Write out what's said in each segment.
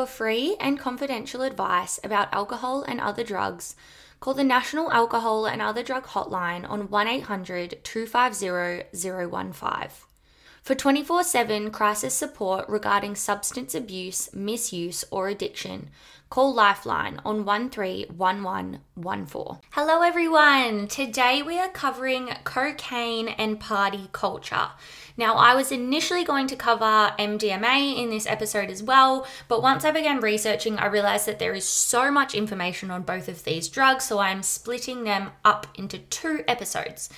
For free and confidential advice about alcohol and other drugs, call the National Alcohol and Other Drug Hotline on 1 800 250 015. For 24 7 crisis support regarding substance abuse, misuse, or addiction, call Lifeline on 131114. Hello, everyone! Today we are covering cocaine and party culture. Now, I was initially going to cover MDMA in this episode as well, but once I began researching, I realized that there is so much information on both of these drugs, so I'm splitting them up into two episodes.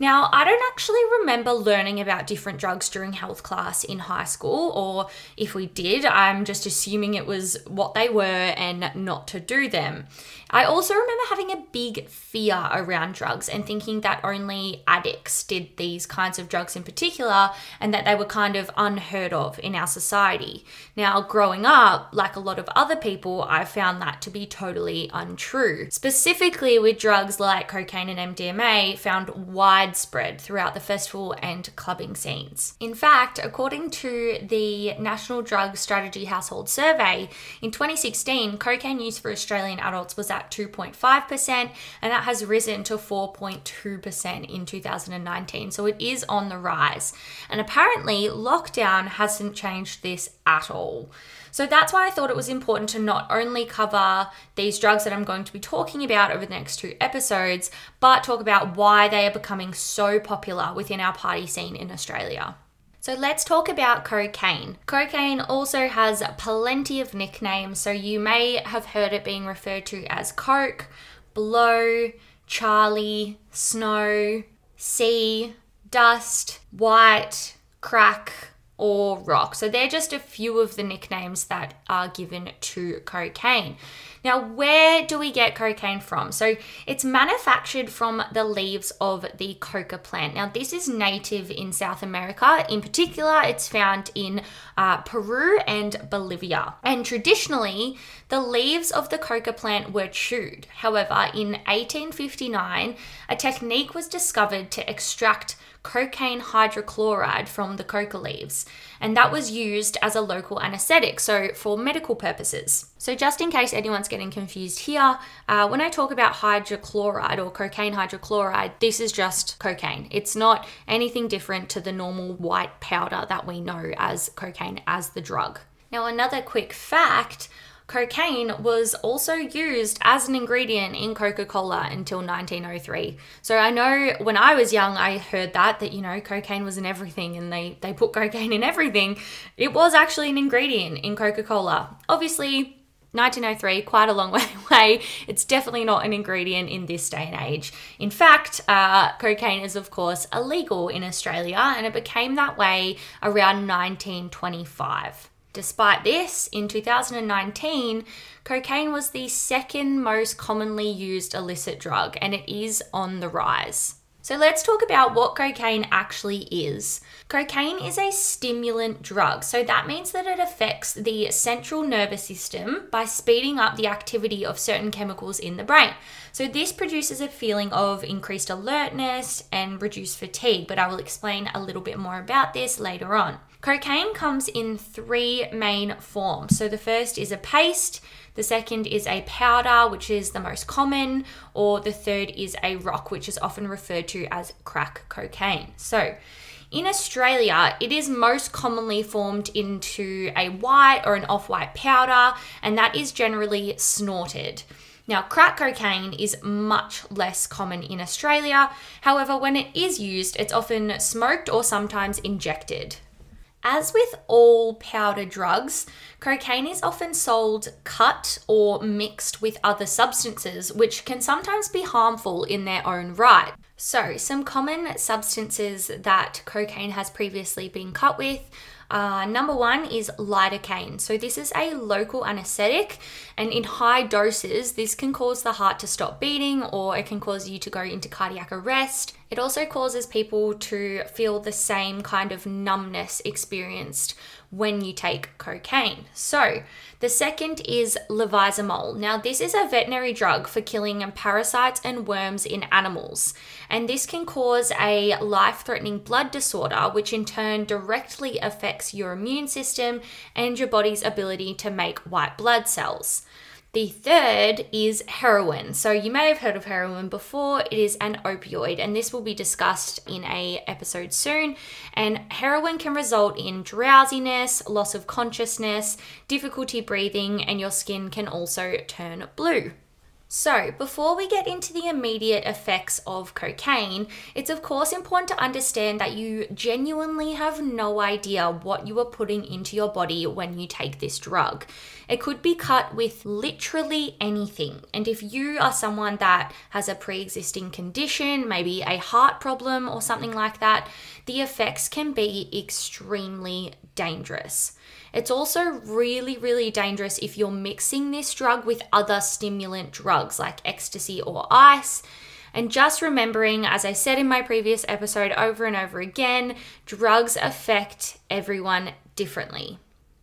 Now, I don't actually remember learning about different drugs during health class in high school, or if we did, I'm just assuming it was what they were and not to do them. I also remember having a big fear around drugs and thinking that only addicts did these kinds of drugs in particular and that they were kind of unheard of in our society. Now, growing up, like a lot of other people, I found that to be totally untrue. Specifically with drugs like cocaine and MDMA, found widespread throughout the festival and clubbing scenes. In fact, according to the National Drug Strategy Household Survey, in 2016, cocaine use for Australian adults was at at 2.5%, and that has risen to 4.2% in 2019. So it is on the rise. And apparently, lockdown hasn't changed this at all. So that's why I thought it was important to not only cover these drugs that I'm going to be talking about over the next two episodes, but talk about why they are becoming so popular within our party scene in Australia. So let's talk about cocaine. Cocaine also has plenty of nicknames, so you may have heard it being referred to as Coke, Blow, Charlie, Snow, Sea, Dust, White, Crack, or Rock. So they're just a few of the nicknames that are given to cocaine. Now, where do we get cocaine from? So, it's manufactured from the leaves of the coca plant. Now, this is native in South America. In particular, it's found in uh, Peru and Bolivia. And traditionally, the leaves of the coca plant were chewed. However, in 1859, a technique was discovered to extract cocaine hydrochloride from the coca leaves, and that was used as a local anesthetic, so for medical purposes. So, just in case anyone's getting confused here, uh, when I talk about hydrochloride or cocaine hydrochloride, this is just cocaine. It's not anything different to the normal white powder that we know as cocaine as the drug. Now, another quick fact cocaine was also used as an ingredient in Coca-Cola until 1903. So I know when I was young I heard that that you know cocaine was in everything and they they put cocaine in everything. It was actually an ingredient in Coca-Cola. Obviously 1903, quite a long way away. It's definitely not an ingredient in this day and age. In fact, uh, cocaine is, of course, illegal in Australia and it became that way around 1925. Despite this, in 2019, cocaine was the second most commonly used illicit drug and it is on the rise. So let's talk about what cocaine actually is. Cocaine is a stimulant drug, so that means that it affects the central nervous system by speeding up the activity of certain chemicals in the brain. So this produces a feeling of increased alertness and reduced fatigue, but I will explain a little bit more about this later on. Cocaine comes in three main forms. So the first is a paste, the second is a powder, which is the most common, or the third is a rock, which is often referred to as crack cocaine. So in Australia, it is most commonly formed into a white or an off white powder, and that is generally snorted. Now, crack cocaine is much less common in Australia. However, when it is used, it's often smoked or sometimes injected. As with all powder drugs, cocaine is often sold cut or mixed with other substances, which can sometimes be harmful in their own right. So, some common substances that cocaine has previously been cut with uh, number one is lidocaine. So, this is a local anesthetic, and in high doses, this can cause the heart to stop beating or it can cause you to go into cardiac arrest. It also causes people to feel the same kind of numbness experienced when you take cocaine. So, the second is levamisole. Now, this is a veterinary drug for killing parasites and worms in animals, and this can cause a life threatening blood disorder, which in turn directly affects your immune system and your body's ability to make white blood cells. The third is heroin. So you may have heard of heroin before. It is an opioid and this will be discussed in a episode soon. And heroin can result in drowsiness, loss of consciousness, difficulty breathing and your skin can also turn blue. So, before we get into the immediate effects of cocaine, it's of course important to understand that you genuinely have no idea what you are putting into your body when you take this drug. It could be cut with literally anything. And if you are someone that has a pre existing condition, maybe a heart problem or something like that, the effects can be extremely dangerous. It's also really, really dangerous if you're mixing this drug with other stimulant drugs like ecstasy or ice. And just remembering, as I said in my previous episode over and over again, drugs affect everyone differently.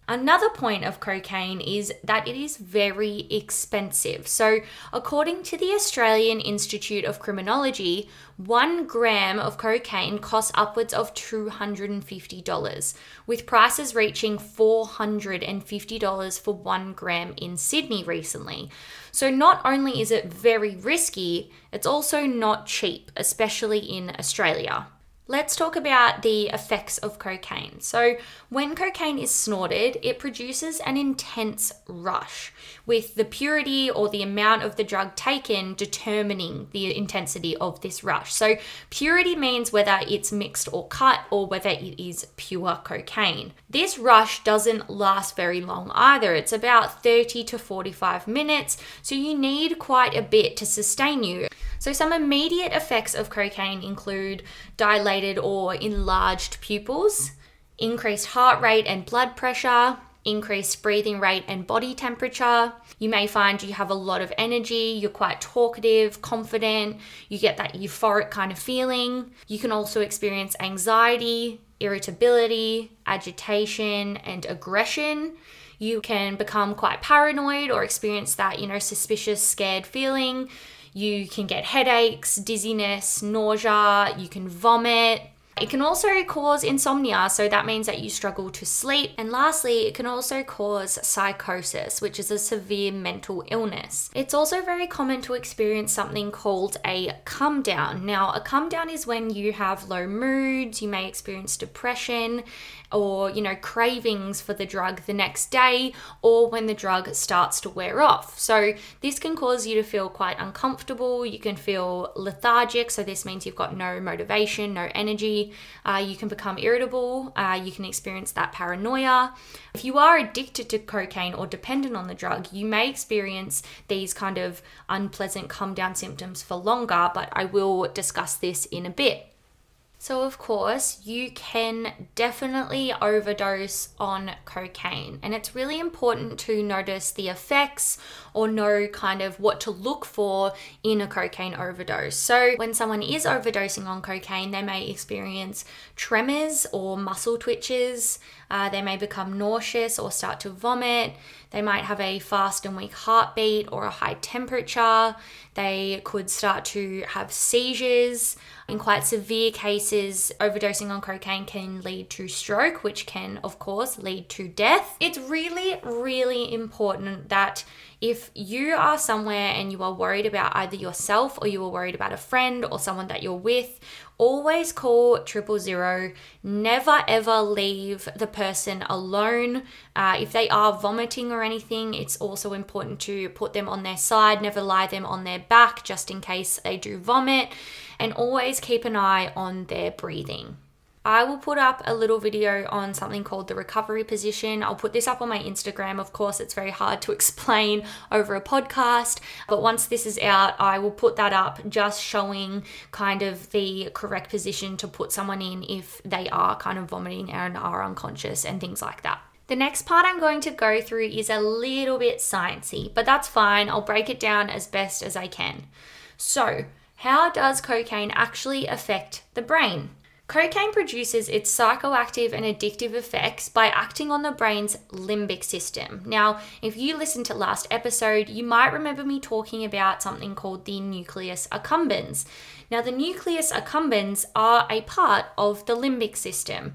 Another point of cocaine is that it is very expensive. So, according to the Australian Institute of Criminology, one gram of cocaine costs upwards of $250, with prices reaching $450 for one gram in Sydney recently. So, not only is it very risky, it's also not cheap, especially in Australia. Let's talk about the effects of cocaine. So, when cocaine is snorted, it produces an intense rush, with the purity or the amount of the drug taken determining the intensity of this rush. So, purity means whether it's mixed or cut or whether it is pure cocaine. This rush doesn't last very long either, it's about 30 to 45 minutes, so you need quite a bit to sustain you. So, some immediate effects of cocaine include dilated or enlarged pupils, increased heart rate and blood pressure, increased breathing rate and body temperature. You may find you have a lot of energy, you're quite talkative, confident, you get that euphoric kind of feeling. You can also experience anxiety, irritability, agitation, and aggression. You can become quite paranoid or experience that, you know, suspicious, scared feeling. You can get headaches, dizziness, nausea, you can vomit, it can also cause insomnia, so that means that you struggle to sleep. And lastly, it can also cause psychosis, which is a severe mental illness. It's also very common to experience something called a come down. Now, a come down is when you have low moods, you may experience depression, or you know cravings for the drug the next day or when the drug starts to wear off so this can cause you to feel quite uncomfortable you can feel lethargic so this means you've got no motivation no energy uh, you can become irritable uh, you can experience that paranoia. If you are addicted to cocaine or dependent on the drug you may experience these kind of unpleasant come down symptoms for longer but i will discuss this in a bit so, of course, you can definitely overdose on cocaine, and it's really important to notice the effects or know kind of what to look for in a cocaine overdose. So, when someone is overdosing on cocaine, they may experience tremors or muscle twitches, uh, they may become nauseous or start to vomit. They might have a fast and weak heartbeat or a high temperature. They could start to have seizures. In quite severe cases, overdosing on cocaine can lead to stroke, which can, of course, lead to death. It's really, really important that if you are somewhere and you are worried about either yourself or you are worried about a friend or someone that you're with always call triple zero. Never ever leave the person alone. Uh, if they are vomiting or anything, it's also important to put them on their side, never lie them on their back just in case they do vomit, and always keep an eye on their breathing. I will put up a little video on something called the recovery position. I'll put this up on my Instagram. Of course, it's very hard to explain over a podcast, but once this is out, I will put that up just showing kind of the correct position to put someone in if they are kind of vomiting and are unconscious and things like that. The next part I'm going to go through is a little bit sciencey, but that's fine. I'll break it down as best as I can. So, how does cocaine actually affect the brain? Cocaine produces its psychoactive and addictive effects by acting on the brain's limbic system. Now, if you listened to last episode, you might remember me talking about something called the nucleus accumbens. Now, the nucleus accumbens are a part of the limbic system.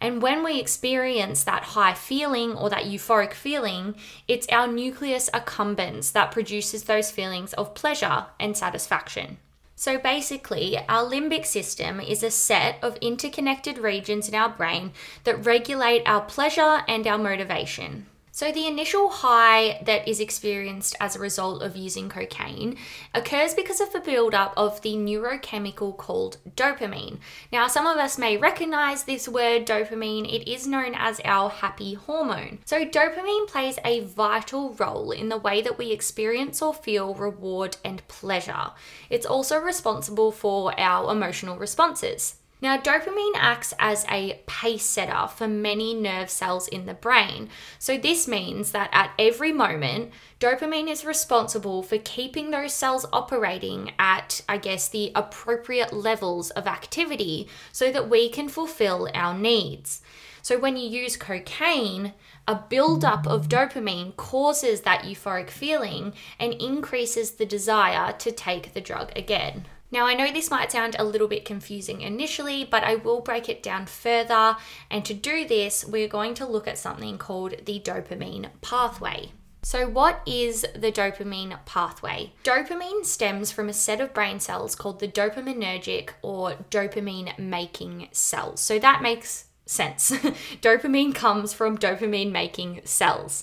And when we experience that high feeling or that euphoric feeling, it's our nucleus accumbens that produces those feelings of pleasure and satisfaction. So basically, our limbic system is a set of interconnected regions in our brain that regulate our pleasure and our motivation. So, the initial high that is experienced as a result of using cocaine occurs because of the buildup of the neurochemical called dopamine. Now, some of us may recognize this word dopamine, it is known as our happy hormone. So, dopamine plays a vital role in the way that we experience or feel reward and pleasure. It's also responsible for our emotional responses. Now, dopamine acts as a pace setter for many nerve cells in the brain. So, this means that at every moment, dopamine is responsible for keeping those cells operating at, I guess, the appropriate levels of activity so that we can fulfill our needs. So, when you use cocaine, a buildup of dopamine causes that euphoric feeling and increases the desire to take the drug again. Now, I know this might sound a little bit confusing initially, but I will break it down further. And to do this, we're going to look at something called the dopamine pathway. So, what is the dopamine pathway? Dopamine stems from a set of brain cells called the dopaminergic or dopamine making cells. So, that makes sense. dopamine comes from dopamine making cells.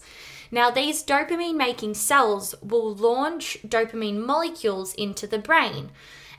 Now, these dopamine making cells will launch dopamine molecules into the brain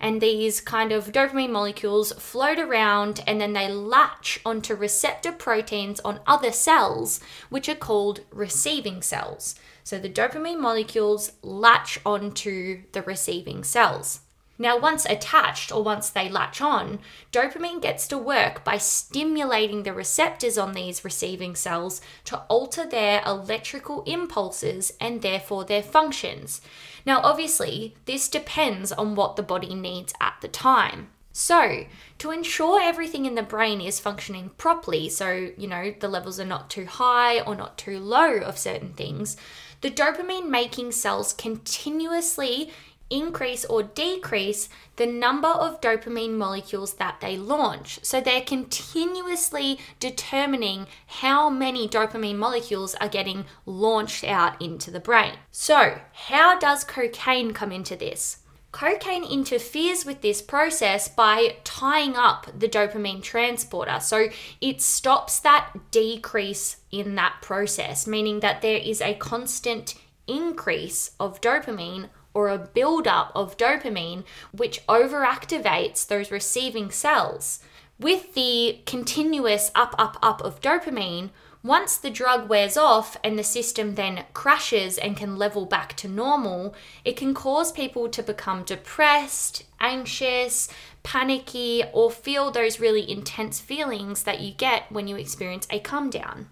and these kind of dopamine molecules float around and then they latch onto receptor proteins on other cells, which are called receiving cells. So the dopamine molecules latch onto the receiving cells. Now, once attached or once they latch on, dopamine gets to work by stimulating the receptors on these receiving cells to alter their electrical impulses and therefore their functions. Now, obviously, this depends on what the body needs at the time. So, to ensure everything in the brain is functioning properly, so, you know, the levels are not too high or not too low of certain things, the dopamine making cells continuously increase or decrease the number of dopamine molecules that they launch. So they're continuously determining how many dopamine molecules are getting launched out into the brain. So, how does cocaine come into this? Cocaine interferes with this process by tying up the dopamine transporter. So it stops that decrease in that process, meaning that there is a constant increase of dopamine or a buildup of dopamine, which overactivates those receiving cells. With the continuous up, up, up of dopamine, once the drug wears off and the system then crashes and can level back to normal, it can cause people to become depressed, anxious, panicky, or feel those really intense feelings that you get when you experience a come down.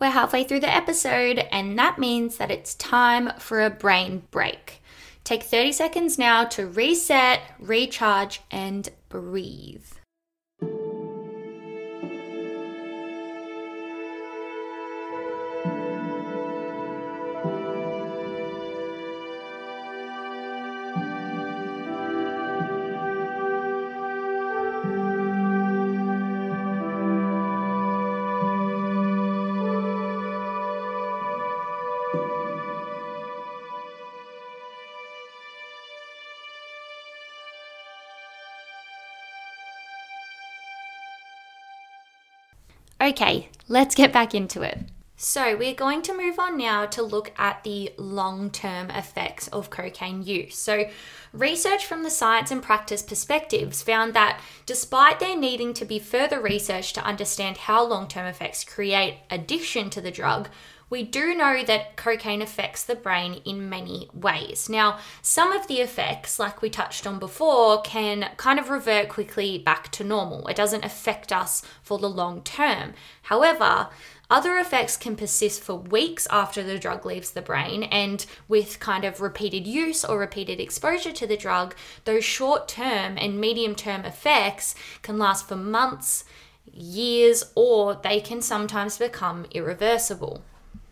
We're halfway through the episode, and that means that it's time for a brain break. Take 30 seconds now to reset, recharge, and breathe. Okay, let's get back into it. So, we're going to move on now to look at the long term effects of cocaine use. So, research from the science and practice perspectives found that despite there needing to be further research to understand how long term effects create addiction to the drug, we do know that cocaine affects the brain in many ways. Now, some of the effects, like we touched on before, can kind of revert quickly back to normal. It doesn't affect us for the long term. However, other effects can persist for weeks after the drug leaves the brain, and with kind of repeated use or repeated exposure to the drug, those short term and medium term effects can last for months, years, or they can sometimes become irreversible.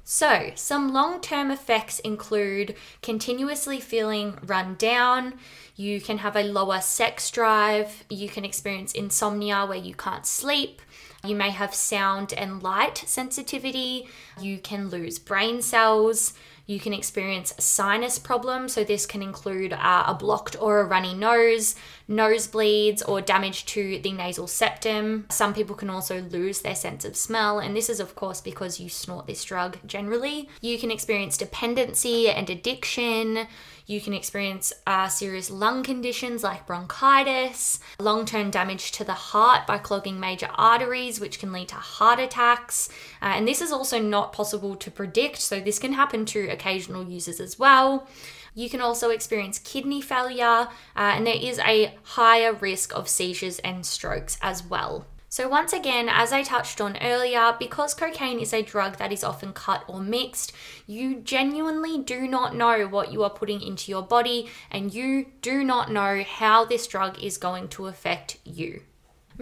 So, some long term effects include continuously feeling run down. You can have a lower sex drive. You can experience insomnia where you can't sleep. You may have sound and light sensitivity. You can lose brain cells. You can experience sinus problems, so this can include uh, a blocked or a runny nose, nosebleeds, or damage to the nasal septum. Some people can also lose their sense of smell, and this is, of course, because you snort this drug generally. You can experience dependency and addiction. You can experience uh, serious lung conditions like bronchitis, long term damage to the heart by clogging major arteries, which can lead to heart attacks. Uh, and this is also not possible to predict, so this can happen to occasional users as well. You can also experience kidney failure, uh, and there is a higher risk of seizures and strokes as well. So, once again, as I touched on earlier, because cocaine is a drug that is often cut or mixed, you genuinely do not know what you are putting into your body, and you do not know how this drug is going to affect you.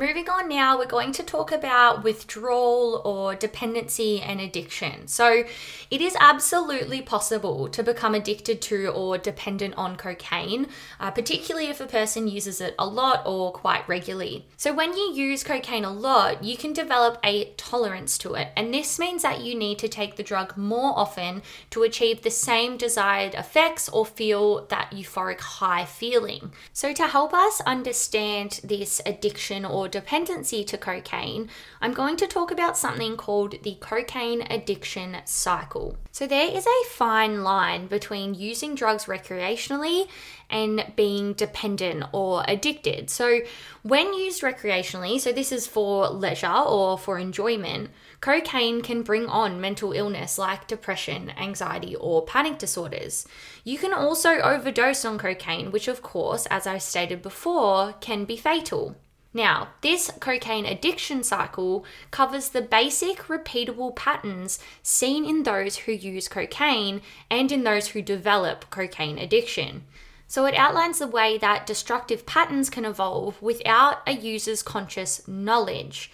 Moving on now, we're going to talk about withdrawal or dependency and addiction. So, it is absolutely possible to become addicted to or dependent on cocaine, uh, particularly if a person uses it a lot or quite regularly. So, when you use cocaine a lot, you can develop a tolerance to it, and this means that you need to take the drug more often to achieve the same desired effects or feel that euphoric high feeling. So, to help us understand this addiction or or dependency to cocaine, I'm going to talk about something called the cocaine addiction cycle. So, there is a fine line between using drugs recreationally and being dependent or addicted. So, when used recreationally, so this is for leisure or for enjoyment, cocaine can bring on mental illness like depression, anxiety, or panic disorders. You can also overdose on cocaine, which, of course, as I stated before, can be fatal. Now, this cocaine addiction cycle covers the basic repeatable patterns seen in those who use cocaine and in those who develop cocaine addiction. So, it outlines the way that destructive patterns can evolve without a user's conscious knowledge.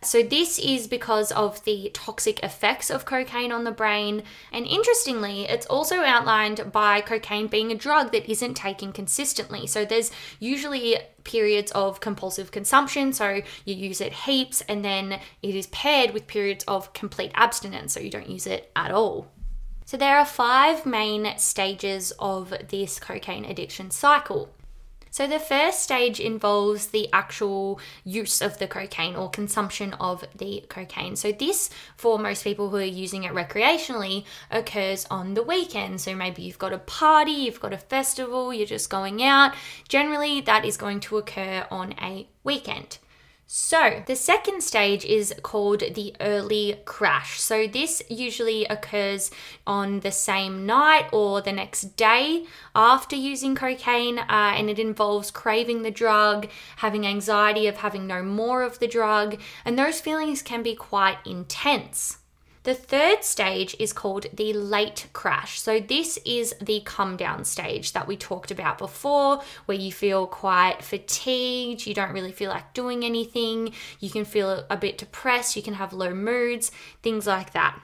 So, this is because of the toxic effects of cocaine on the brain. And interestingly, it's also outlined by cocaine being a drug that isn't taken consistently. So, there's usually periods of compulsive consumption. So, you use it heaps, and then it is paired with periods of complete abstinence. So, you don't use it at all. So, there are five main stages of this cocaine addiction cycle. So, the first stage involves the actual use of the cocaine or consumption of the cocaine. So, this for most people who are using it recreationally occurs on the weekend. So, maybe you've got a party, you've got a festival, you're just going out. Generally, that is going to occur on a weekend. So, the second stage is called the early crash. So, this usually occurs on the same night or the next day after using cocaine, uh, and it involves craving the drug, having anxiety of having no more of the drug, and those feelings can be quite intense. The third stage is called the late crash. So, this is the come down stage that we talked about before, where you feel quite fatigued, you don't really feel like doing anything, you can feel a bit depressed, you can have low moods, things like that.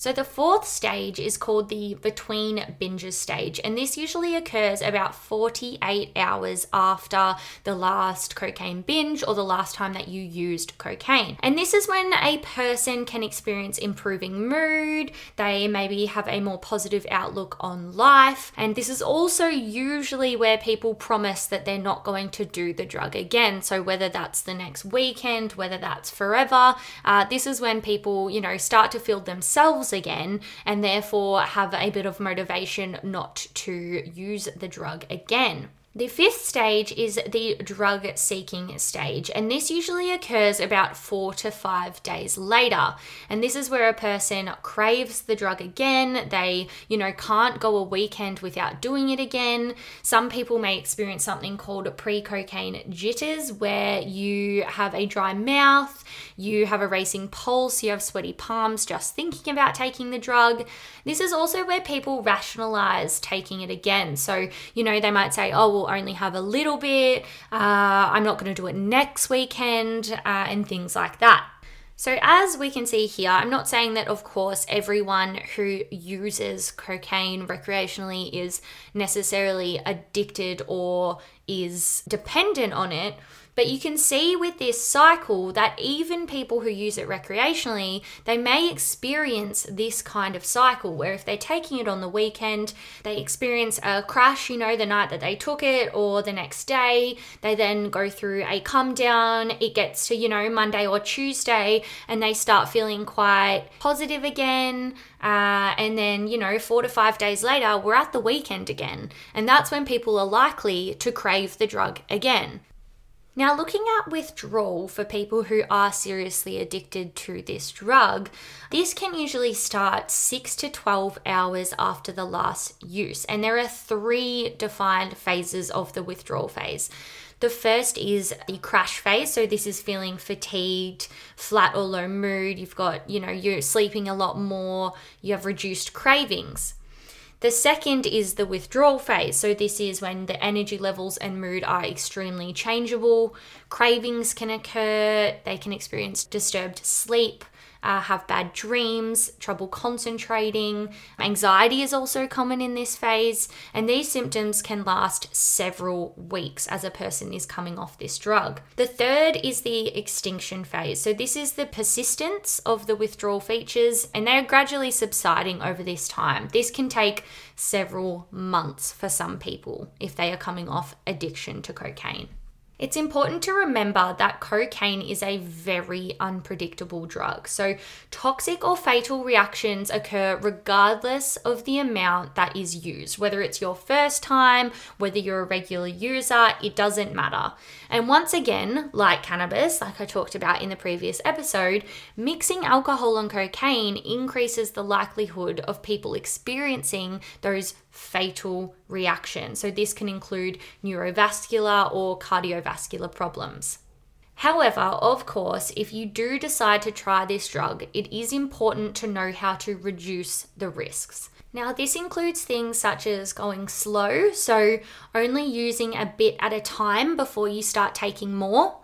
So, the fourth stage is called the between binges stage, and this usually occurs about 48 hours after the last cocaine binge or the last time that you used cocaine. And this is when a person can experience improving mood, they maybe have a more positive outlook on life, and this is also usually where people promise that they're not going to do the drug again. So, whether that's the next weekend, whether that's forever, uh, this is when people, you know, start to feel themselves again and therefore have a bit of motivation not to use the drug again. The fifth stage is the drug seeking stage, and this usually occurs about four to five days later. And this is where a person craves the drug again. They, you know, can't go a weekend without doing it again. Some people may experience something called pre cocaine jitters, where you have a dry mouth, you have a racing pulse, you have sweaty palms just thinking about taking the drug. This is also where people rationalize taking it again. So, you know, they might say, oh, well, only have a little bit, uh, I'm not going to do it next weekend, uh, and things like that. So, as we can see here, I'm not saying that, of course, everyone who uses cocaine recreationally is necessarily addicted or is dependent on it. But you can see with this cycle that even people who use it recreationally, they may experience this kind of cycle where if they're taking it on the weekend, they experience a crash, you know, the night that they took it or the next day. They then go through a come down. It gets to, you know, Monday or Tuesday and they start feeling quite positive again. Uh, and then, you know, four to five days later, we're at the weekend again. And that's when people are likely to crave the drug again. Now, looking at withdrawal for people who are seriously addicted to this drug, this can usually start 6 to 12 hours after the last use. And there are three defined phases of the withdrawal phase. The first is the crash phase. So this is feeling fatigued, flat or low mood. You've got, you know, you're sleeping a lot more, you have reduced cravings. The second is the withdrawal phase. So, this is when the energy levels and mood are extremely changeable. Cravings can occur, they can experience disturbed sleep, uh, have bad dreams, trouble concentrating. Anxiety is also common in this phase, and these symptoms can last several weeks as a person is coming off this drug. The third is the extinction phase. So, this is the persistence of the withdrawal features, and they're gradually subsiding over this time. This can take several months for some people if they are coming off addiction to cocaine. It's important to remember that cocaine is a very unpredictable drug. So, toxic or fatal reactions occur regardless of the amount that is used. Whether it's your first time, whether you're a regular user, it doesn't matter. And once again, like cannabis, like I talked about in the previous episode, mixing alcohol and cocaine increases the likelihood of people experiencing those fatal reaction. So, this can include neurovascular or cardiovascular problems. However, of course, if you do decide to try this drug, it is important to know how to reduce the risks. Now, this includes things such as going slow, so only using a bit at a time before you start taking more,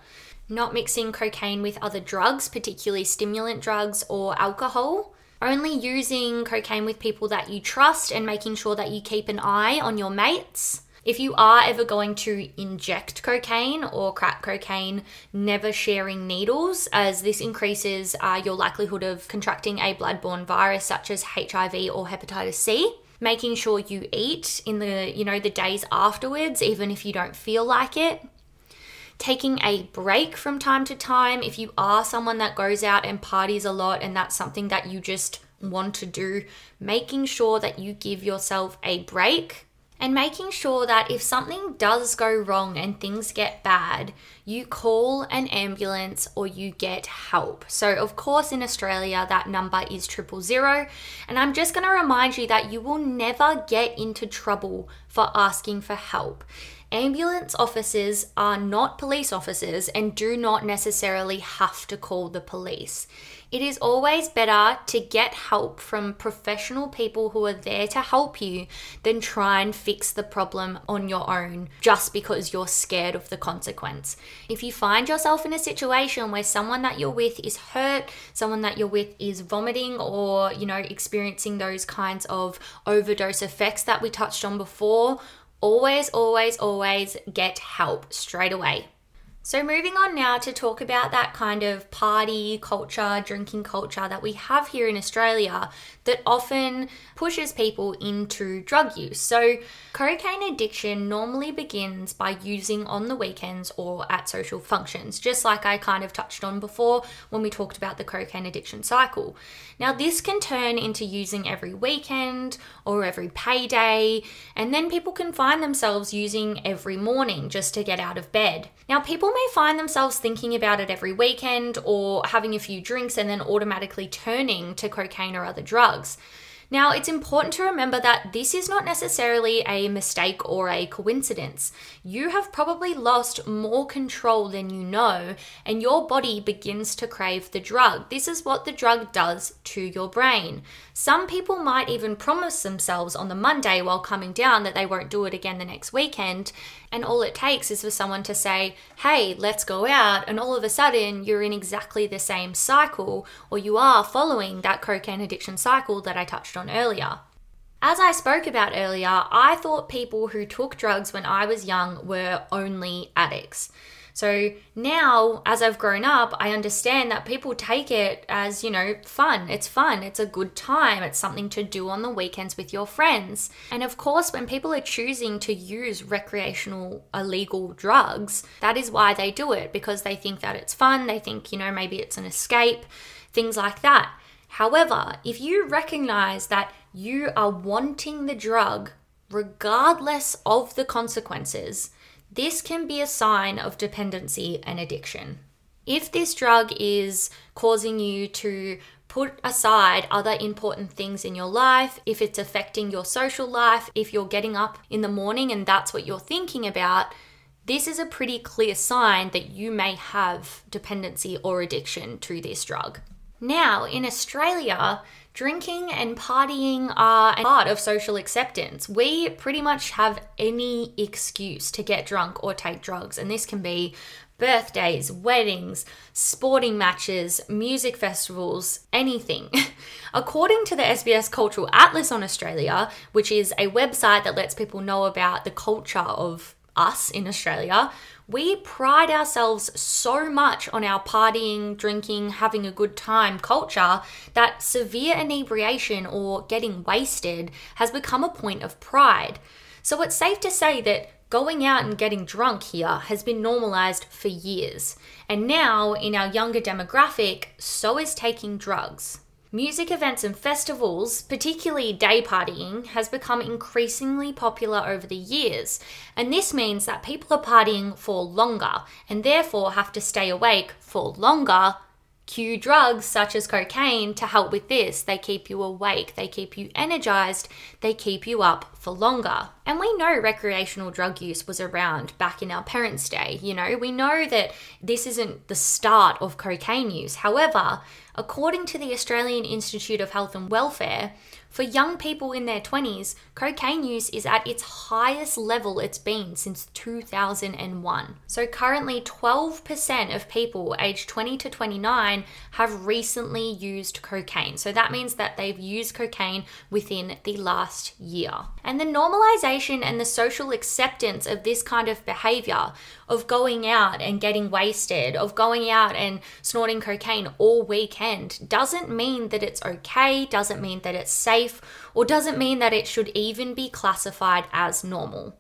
not mixing cocaine with other drugs, particularly stimulant drugs or alcohol, only using cocaine with people that you trust and making sure that you keep an eye on your mates. If you are ever going to inject cocaine or crack cocaine, never sharing needles, as this increases uh, your likelihood of contracting a bloodborne virus such as HIV or hepatitis C. Making sure you eat in the you know the days afterwards, even if you don't feel like it taking a break from time to time. If you are someone that goes out and parties a lot and that's something that you just want to do, making sure that you give yourself a break and making sure that if something does go wrong and things get bad, you call an ambulance or you get help. So, of course, in Australia, that number is triple zero. And I'm just going to remind you that you will never get into trouble for asking for help. Ambulance officers are not police officers and do not necessarily have to call the police. It is always better to get help from professional people who are there to help you than try and fix the problem on your own just because you're scared of the consequence. If you find yourself in a situation where someone that you're with is hurt, someone that you're with is vomiting or, you know, experiencing those kinds of overdose effects that we touched on before, always, always, always get help straight away. So, moving on now to talk about that kind of party culture, drinking culture that we have here in Australia that often pushes people into drug use. So, cocaine addiction normally begins by using on the weekends or at social functions, just like I kind of touched on before when we talked about the cocaine addiction cycle. Now, this can turn into using every weekend or every payday, and then people can find themselves using every morning just to get out of bed. Now, people may find themselves thinking about it every weekend or having a few drinks and then automatically turning to cocaine or other drugs. Now, it's important to remember that this is not necessarily a mistake or a coincidence. You have probably lost more control than you know, and your body begins to crave the drug. This is what the drug does to your brain. Some people might even promise themselves on the Monday while coming down that they won't do it again the next weekend, and all it takes is for someone to say, hey, let's go out, and all of a sudden you're in exactly the same cycle, or you are following that cocaine addiction cycle that I touched on earlier. As I spoke about earlier, I thought people who took drugs when I was young were only addicts. So now, as I've grown up, I understand that people take it as, you know, fun. It's fun. It's a good time. It's something to do on the weekends with your friends. And of course, when people are choosing to use recreational illegal drugs, that is why they do it because they think that it's fun. They think, you know, maybe it's an escape, things like that. However, if you recognize that you are wanting the drug regardless of the consequences, this can be a sign of dependency and addiction. If this drug is causing you to put aside other important things in your life, if it's affecting your social life, if you're getting up in the morning and that's what you're thinking about, this is a pretty clear sign that you may have dependency or addiction to this drug. Now, in Australia, drinking and partying are a part of social acceptance. We pretty much have any excuse to get drunk or take drugs, and this can be birthdays, weddings, sporting matches, music festivals, anything. According to the SBS Cultural Atlas on Australia, which is a website that lets people know about the culture of us in Australia, we pride ourselves so much on our partying, drinking, having a good time culture that severe inebriation or getting wasted has become a point of pride. So it's safe to say that going out and getting drunk here has been normalized for years. And now, in our younger demographic, so is taking drugs. Music events and festivals, particularly day partying, has become increasingly popular over the years, and this means that people are partying for longer and therefore have to stay awake for longer Cue drugs such as cocaine to help with this. They keep you awake, they keep you energized, they keep you up for longer. And we know recreational drug use was around back in our parents' day. You know, we know that this isn't the start of cocaine use. However, according to the Australian Institute of Health and Welfare, for young people in their 20s, cocaine use is at its highest level it's been since 2001. So currently 12% of people aged 20 to 29 have recently used cocaine. So that means that they've used cocaine within the last year. And the normalization and the social acceptance of this kind of behavior of going out and getting wasted, of going out and snorting cocaine all weekend doesn't mean that it's okay, doesn't mean that it's safe or doesn't mean that it should even be classified as normal.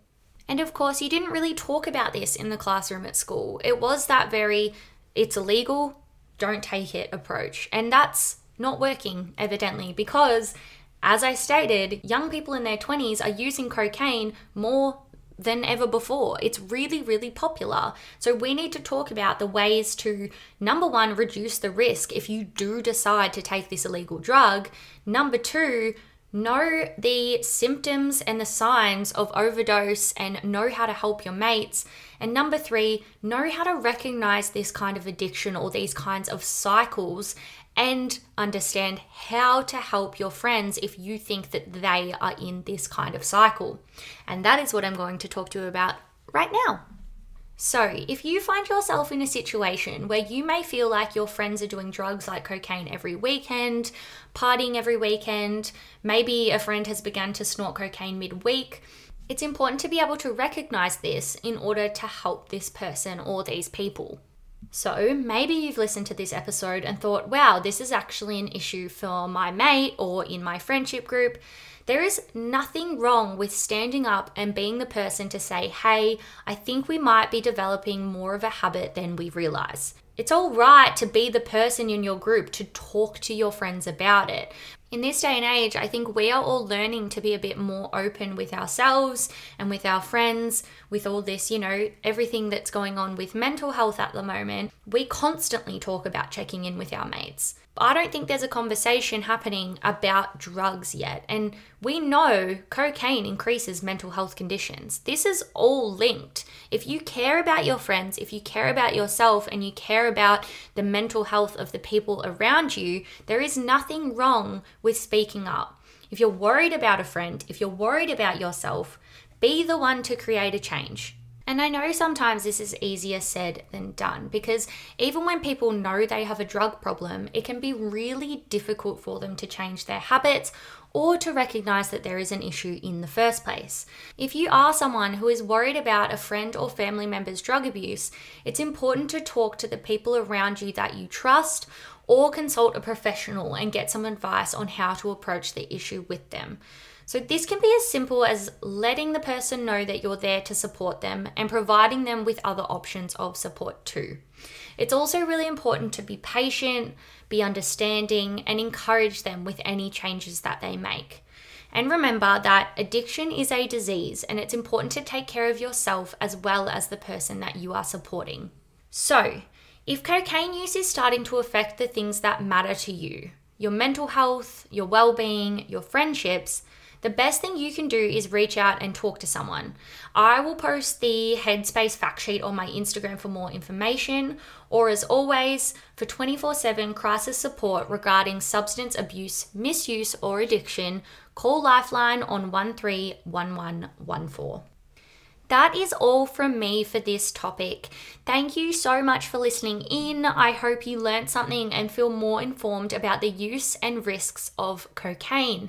And of course, you didn't really talk about this in the classroom at school. It was that very, it's illegal, don't take it approach. And that's not working, evidently, because as I stated, young people in their 20s are using cocaine more than ever before. It's really, really popular. So, we need to talk about the ways to number one, reduce the risk if you do decide to take this illegal drug. Number two, Know the symptoms and the signs of overdose and know how to help your mates. And number three, know how to recognize this kind of addiction or these kinds of cycles and understand how to help your friends if you think that they are in this kind of cycle. And that is what I'm going to talk to you about right now. So, if you find yourself in a situation where you may feel like your friends are doing drugs like cocaine every weekend, partying every weekend, maybe a friend has begun to snort cocaine midweek, it's important to be able to recognize this in order to help this person or these people. So maybe you've listened to this episode and thought, wow, this is actually an issue for my mate or in my friendship group. There is nothing wrong with standing up and being the person to say, hey, I think we might be developing more of a habit than we realize. It's all right to be the person in your group to talk to your friends about it. In this day and age, I think we are all learning to be a bit more open with ourselves and with our friends, with all this, you know, everything that's going on with mental health at the moment. We constantly talk about checking in with our mates. I don't think there's a conversation happening about drugs yet. And we know cocaine increases mental health conditions. This is all linked. If you care about your friends, if you care about yourself, and you care about the mental health of the people around you, there is nothing wrong with speaking up. If you're worried about a friend, if you're worried about yourself, be the one to create a change. And I know sometimes this is easier said than done because even when people know they have a drug problem, it can be really difficult for them to change their habits or to recognize that there is an issue in the first place. If you are someone who is worried about a friend or family member's drug abuse, it's important to talk to the people around you that you trust or consult a professional and get some advice on how to approach the issue with them. So, this can be as simple as letting the person know that you're there to support them and providing them with other options of support too. It's also really important to be patient, be understanding, and encourage them with any changes that they make. And remember that addiction is a disease and it's important to take care of yourself as well as the person that you are supporting. So, if cocaine use is starting to affect the things that matter to you, your mental health, your well being, your friendships, the best thing you can do is reach out and talk to someone. I will post the Headspace fact sheet on my Instagram for more information, or as always, for 24 7 crisis support regarding substance abuse, misuse, or addiction, call Lifeline on 131114. That is all from me for this topic. Thank you so much for listening in. I hope you learned something and feel more informed about the use and risks of cocaine.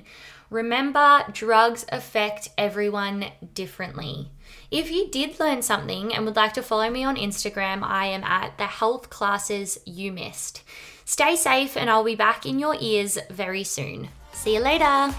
Remember, drugs affect everyone differently. If you did learn something and would like to follow me on Instagram, I am at the health classes you missed. Stay safe, and I'll be back in your ears very soon. See you later.